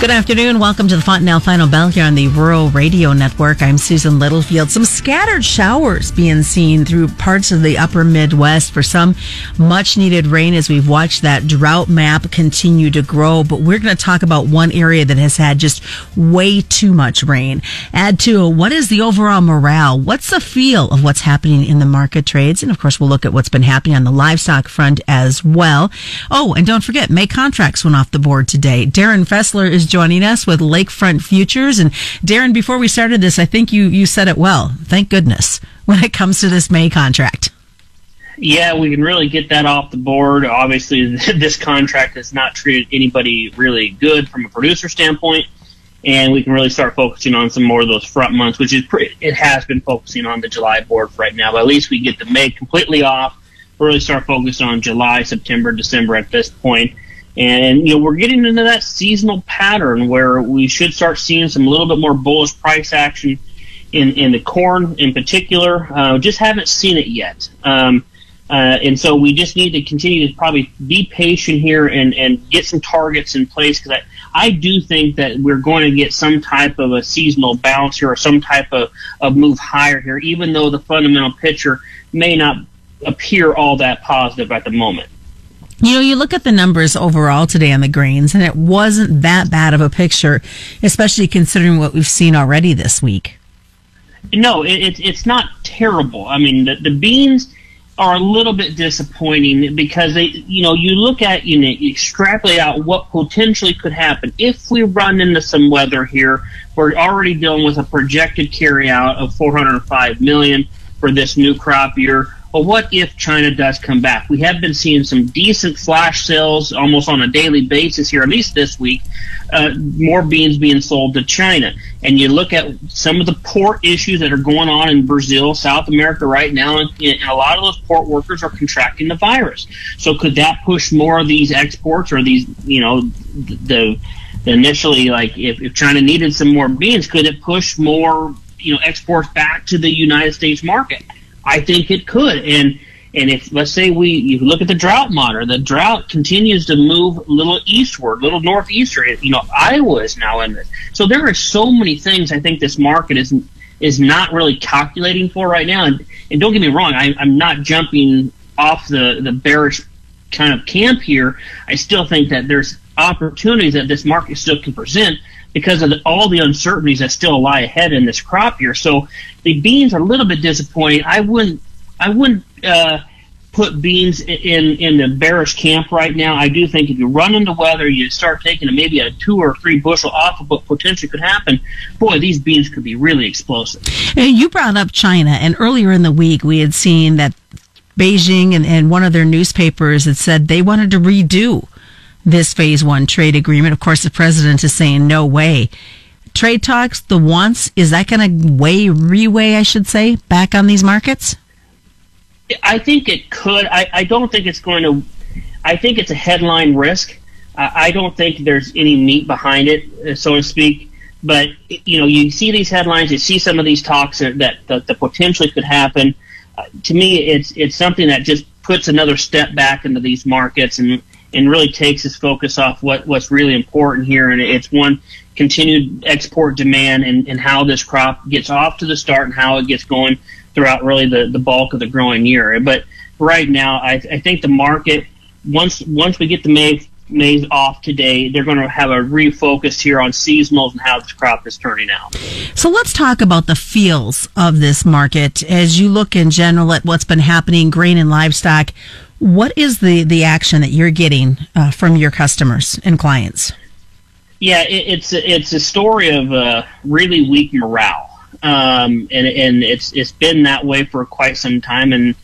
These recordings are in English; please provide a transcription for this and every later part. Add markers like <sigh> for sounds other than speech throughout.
Good afternoon. Welcome to the Fontanelle Final Bell here on the Rural Radio Network. I'm Susan Littlefield. Some scattered showers being seen through parts of the upper Midwest for some much needed rain as we've watched that drought map continue to grow. But we're going to talk about one area that has had just way too much rain. Add to what is the overall morale? What's the feel of what's happening in the market trades? And of course, we'll look at what's been happening on the livestock front as well. Oh, and don't forget, May contracts went off the board today. Darin Fessler is joining us with Lakefront Futures. And Darin, before we started this, I think you, you said it well. Thank goodness <laughs> when it comes to this May contract. Yeah, we can really get that off the board. Obviously, <laughs> this contract has not treated anybody really good from a producer standpoint, and we can really start focusing on some more of those front months, which is pretty, it has been focusing on the July board right now. But at least we get the May completely off. Really start focusing on July, September, December at this point and, you know, we're getting into that seasonal pattern where we should start seeing some little bit more bullish price action in, in the corn in particular. Uh, just haven't seen it yet. Um, uh, and so we just need to continue to probably be patient here and, and get some targets in place because I, I do think that we're going to get some type of a seasonal bounce here or some type of, of move higher here, even though the fundamental picture may not appear all that positive at the moment. You know, you look at the numbers overall today on the grains, and it wasn't that bad of a picture, especially considering what we've seen already this week. No, it, it's not terrible. I mean, the, the beans are a little bit disappointing because they, you know, you look at, you know, you extrapolate out what potentially could happen if we run into some weather here. We're already dealing with a projected carryout of 405 million for this new crop year but what if China does come back? We have been seeing some decent flash sales almost on a daily basis here, at least this week. Uh, more beans being sold to China. And you look at some of the port issues that are going on in Brazil, South America right now, and, and a lot of those port workers are contracting the virus. So could that push more of these exports or these, you know, the, the initially, like if, if China needed some more beans, could it push more, you know, exports back to the United States market? I think it could. And and if let's say we you look at the drought monitor, the drought continues to move a little eastward, a little northeastern. You know, Iowa is now in this. So there are so many things I think this market is is not really calculating for right now. And, and don't get me wrong, I, I'm not jumping off the the bearish kind of camp here. I still think that there's opportunities that this market still can present because of the, all the uncertainties that still lie ahead in this crop year. So the beans are a little bit disappointing. I wouldn't I wouldn't uh, put beans in in the bearish camp right now. I do think if you run into weather, you start taking maybe a two or three bushel off of what potentially could happen. Boy, these beans could be really explosive. And you brought up China, and earlier in the week we had seen that Beijing and, and one of their newspapers had said they wanted to redo this phase one trade agreement. Of course, the president is saying no way. Trade talks, the wants, is that going to weigh, reweigh, I should say, back on these markets? I think it could. I, I don't think it's going to. I think it's a headline risk. I, I don't think there's any meat behind it, uh, so to speak. But you know, you see these headlines, you see some of these talks that that, that, that potentially could happen. Uh, to me, it's it's something that just puts another step back into these markets and and really takes his focus off what, what's really important here. And it's one continued export demand and, and how this crop gets off to the start and how it gets going throughout really the, the bulk of the growing year. But right now, I, I think the market, once, once we get the May, maize off today, they're going to have a refocus here on seasonals and how this crop is turning out. So let's talk about the feels of this market as you look in general at what's been happening grain and livestock. What is the, the action that you're getting uh, from your customers and clients? Yeah, it, it's it's a story of uh, really weak morale, um, and and it's it's been that way for quite some time. And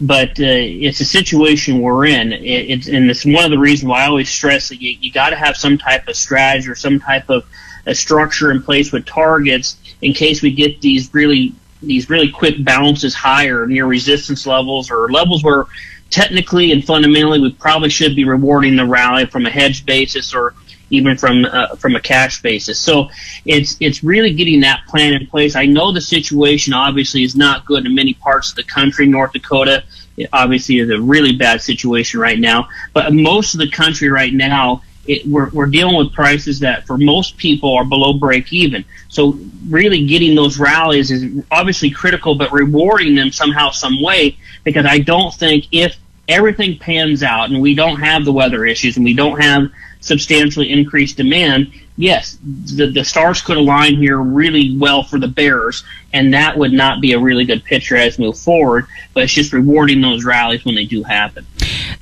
but uh, it's a situation we're in. It, it's and it's one of the reasons why I always stress that you, you got to have some type of strategy or some type of a structure in place with targets in case we get these really these really quick bounces higher near resistance levels or levels where technically and fundamentally, we probably should be rewarding the rally from a hedge basis or even from uh, from a cash basis. So it's it's really getting that plan in place. I know the situation obviously is not good in many parts of the country. North Dakota obviously is a really bad situation right now, but most of the country right now it, we're, we're dealing with prices that for most people are below break even. So really getting those rallies is obviously critical, but rewarding them somehow, some way, because I don't think if everything pans out and we don't have the weather issues and we don't have substantially increased demand, yes, the, the stars could align here really well for the Bears, and that would not be a really good picture as we move forward, but it's just rewarding those rallies when they do happen.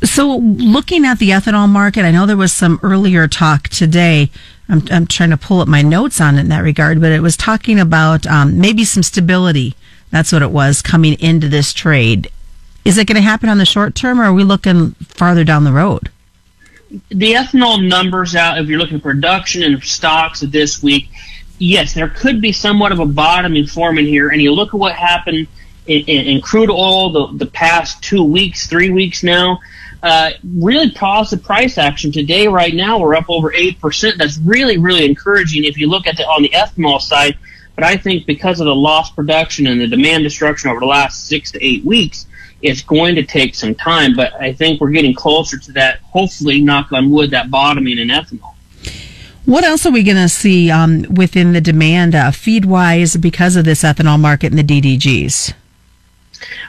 So, looking at the ethanol market, I know there was some earlier talk today. I'm, I'm trying to pull up my notes on it in that regard, but it was talking about um, maybe some stability. That's what it was coming into this trade. Is it going to happen on the short term, or are we looking farther down the road? The ethanol numbers out, if you're looking at production and stocks this week, yes, there could be somewhat of a bottoming forming here. And you look at what happened in, in, in crude oil the, the past two weeks, three weeks now. Uh, really positive price action today. Right now, we're up over eight percent. That's really, really encouraging. If you look at the on the ethanol side, but I think because of the lost production and the demand destruction over the last six to eight weeks, it's going to take some time, but I think we're getting closer to that. Hopefully, knock on wood, that bottoming in ethanol. What else are we going to see um, within the demand uh, feed wise because of this ethanol market and the DDGs?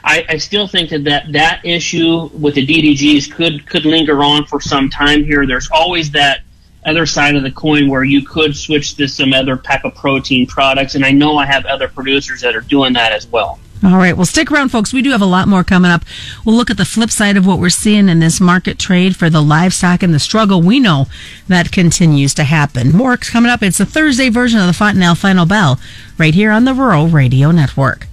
I, I, still think that, that that issue with the DDGs could could linger on for some time here. There's always that other side of the coin where you could switch to some other pack of protein products, and I know I have other producers that are doing that as well. All right. Well, stick around, folks. We do have a lot more coming up. We'll look at the flip side of what we're seeing in this market trade for the livestock and the struggle we know that continues to happen. More coming up. It's a Thursday version of the Fontanelle Final Bell right here on the Rural Radio Network.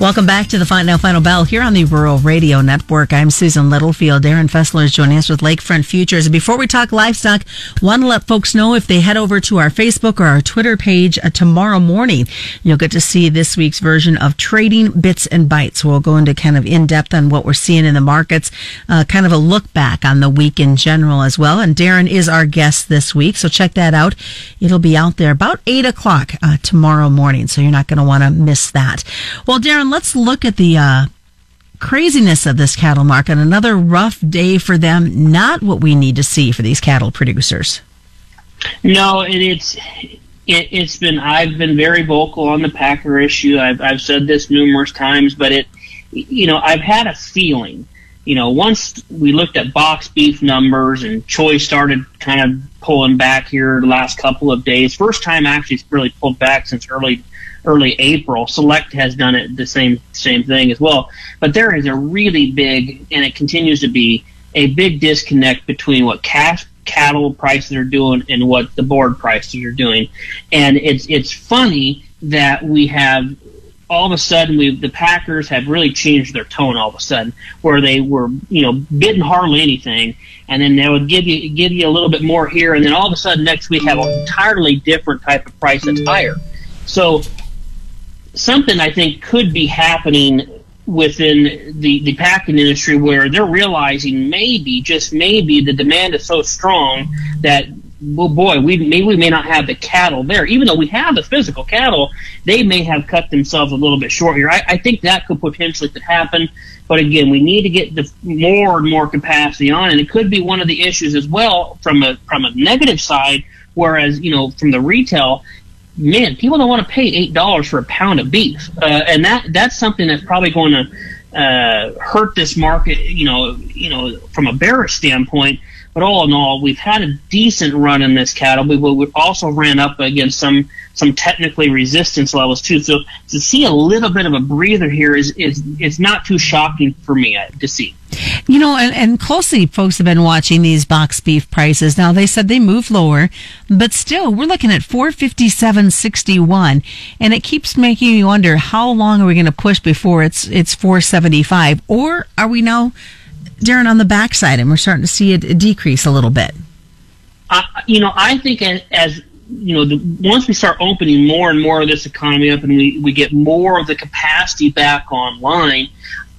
Welcome back to the Final Final Bell here on the Rural Radio Network. I'm Susan Littlefield. Darin Fessler is joining us with Lakefront Futures. Before we talk livestock, want to let folks know if they head over to our Facebook or our Twitter page uh, tomorrow morning, you'll get to see this week's version of Trading Bits and Bites. We'll go into kind of in depth on what we're seeing in the markets, uh, kind of a look back on the week in general as well. And Darin is our guest this week, so check that out. It'll be out there about eight o'clock uh, tomorrow morning, so you're not going to want to miss that. Well, Darin let's look at the uh, craziness of this cattle market. Another rough day for them. Not what we need to see for these cattle producers. No, it, it's it, has been. I've been very vocal on the Packer issue. I've I've said this numerous times, but it, you know, I've had a feeling. You know, once we looked at box beef numbers and choice started kind of pulling back here the last couple of days, first time actually it's really pulled back since early early April. Select has done it the same same thing as well. But there is a really big, and it continues to be a big disconnect between what cash cattle prices are doing and what the board prices are doing. And it's it's funny that we have all of a sudden we the Packers have really changed their tone all of a sudden where they were you know bidding hardly anything and then they would give you give you a little bit more here and then all of a sudden next week have an entirely different type of price that's higher. So something I think could be happening within the, the packing industry where they're realizing maybe, just maybe, the demand is so strong that well, boy, we maybe we may not have the cattle there. Even though we have the physical cattle, they may have cut themselves a little bit short here. I, I think that could potentially could happen. But again, we need to get the more and more capacity on, and it could be one of the issues as well from a from a negative side. Whereas you know from the retail, man, people don't want to pay eight dollars for a pound of beef, uh, and that that's something that's probably going to uh, hurt this market. You know, you know, from a bearish standpoint. But all in all, we've had a decent run in this cattle. We, we also ran up against some some technically resistance levels too. So to see a little bit of a breather here is is is not too shocking for me uh, to see. You know, and, and closely, folks have been watching these box beef prices. Now they said they moved lower, but still, we're looking at four fifty seven sixty one, and it keeps making me wonder how long are we going to push before it's it's four seventy five, or are we now, Darin, on the backside, and we're starting to see it decrease a little bit. Uh, you know, I think as, as you know, the, once we start opening more and more of this economy up, and we we get more of the capacity back online,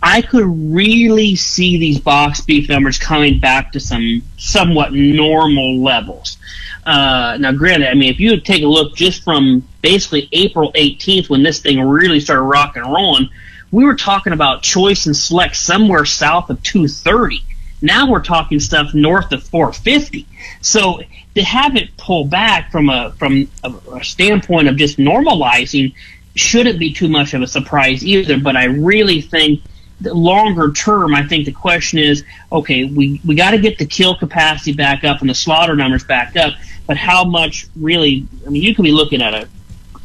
I could really see these box beef numbers coming back to some somewhat normal levels. Uh, now, granted, I mean, if you take a look just from basically April 18th when this thing really started rocking and rolling, we were talking about choice and select somewhere south of 230. Now we're talking stuff north of 450. So to have it pull back from a from a, a standpoint of just normalizing shouldn't be too much of a surprise either. But I really think the longer term, I think the question is, okay, we, we got to get the kill capacity back up and the slaughter numbers back up, but how much really, I mean, you could be looking at a,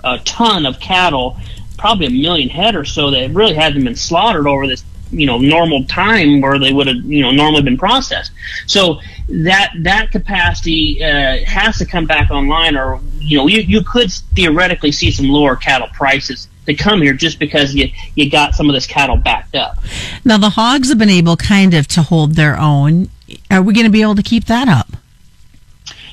a ton of cattle, probably a million head or so that really hasn't been slaughtered over this, you know, normal time where they would have, you know, normally been processed. So that, that capacity, uh, has to come back online or, you know, you, you could theoretically see some lower cattle prices to come here just because you you got some of this cattle backed up. Now the hogs have been able kind of to hold their own. Are we going to be able to keep that up?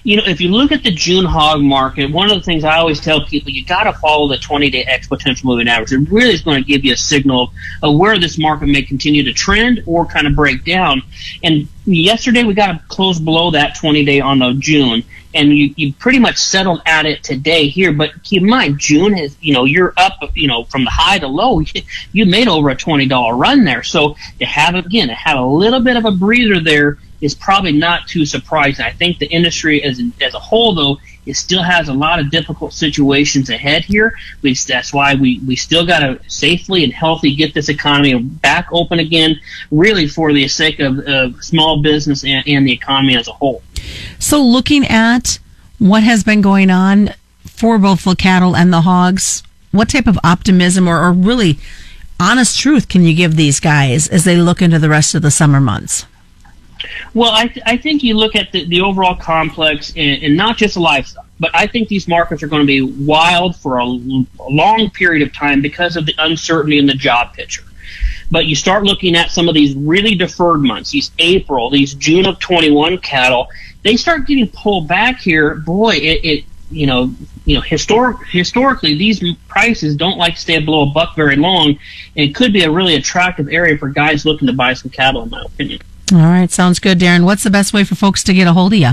You know, if you look at the June hog market, one of the things I always tell people, you got to follow the 20-day exponential moving average. It really is going to give you a signal of, where this market may continue to trend or kind of break down. And yesterday we got close below that 20-day on the June and you, you pretty much settled at it today here. But keep in mind, June is, you know, you're up, you know, from the high to low, <laughs> you made over a $20 run there. So to have, again, to have a little bit of a breather there is probably not too surprising. I think the industry as, as a whole, though, it still has a lot of difficult situations ahead here. We, that's why we, we still got to safely and healthy get this economy back open again, really for the sake of, of small business and, and the economy as a whole. So, looking at what has been going on for both the cattle and the hogs, what type of optimism or, or really honest truth can you give these guys as they look into the rest of the summer months? Well, I, th- I think you look at the, the overall complex and, and, not just livestock, but I think these markets are going to be wild for a, a long period of time because of the uncertainty in the job picture. But you start looking at some of these really deferred months, these April, these June of 21 cattle, they start getting pulled back here. Boy, it, it you know, you know, historic, historically, these prices don't like to stay below a buck very long, and it could be a really attractive area for guys looking to buy some cattle, in my opinion. All right, sounds good, Darin. What's the best way for folks to get a hold of you?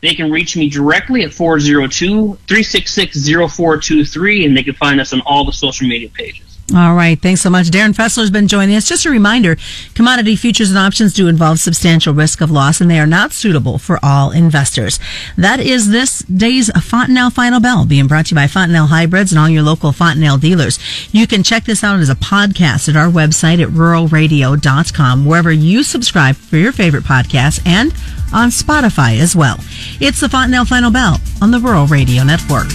They can reach me directly at 402 366 0423, and they can find us on all the social media pages. All right. Thanks so much. Darin Fessler has been joining us. Just a reminder, commodity futures and options do involve substantial risk of loss and they are not suitable for all investors. That is this day's Fontanelle Final Bell being brought to you by Fontanelle Hybrids and all your local Fontanelle dealers. You can check this out as a podcast at our website at ruralradio.com, wherever you subscribe for your favorite podcast and on Spotify as well. It's the Fontanelle Final Bell on the Rural Radio Network.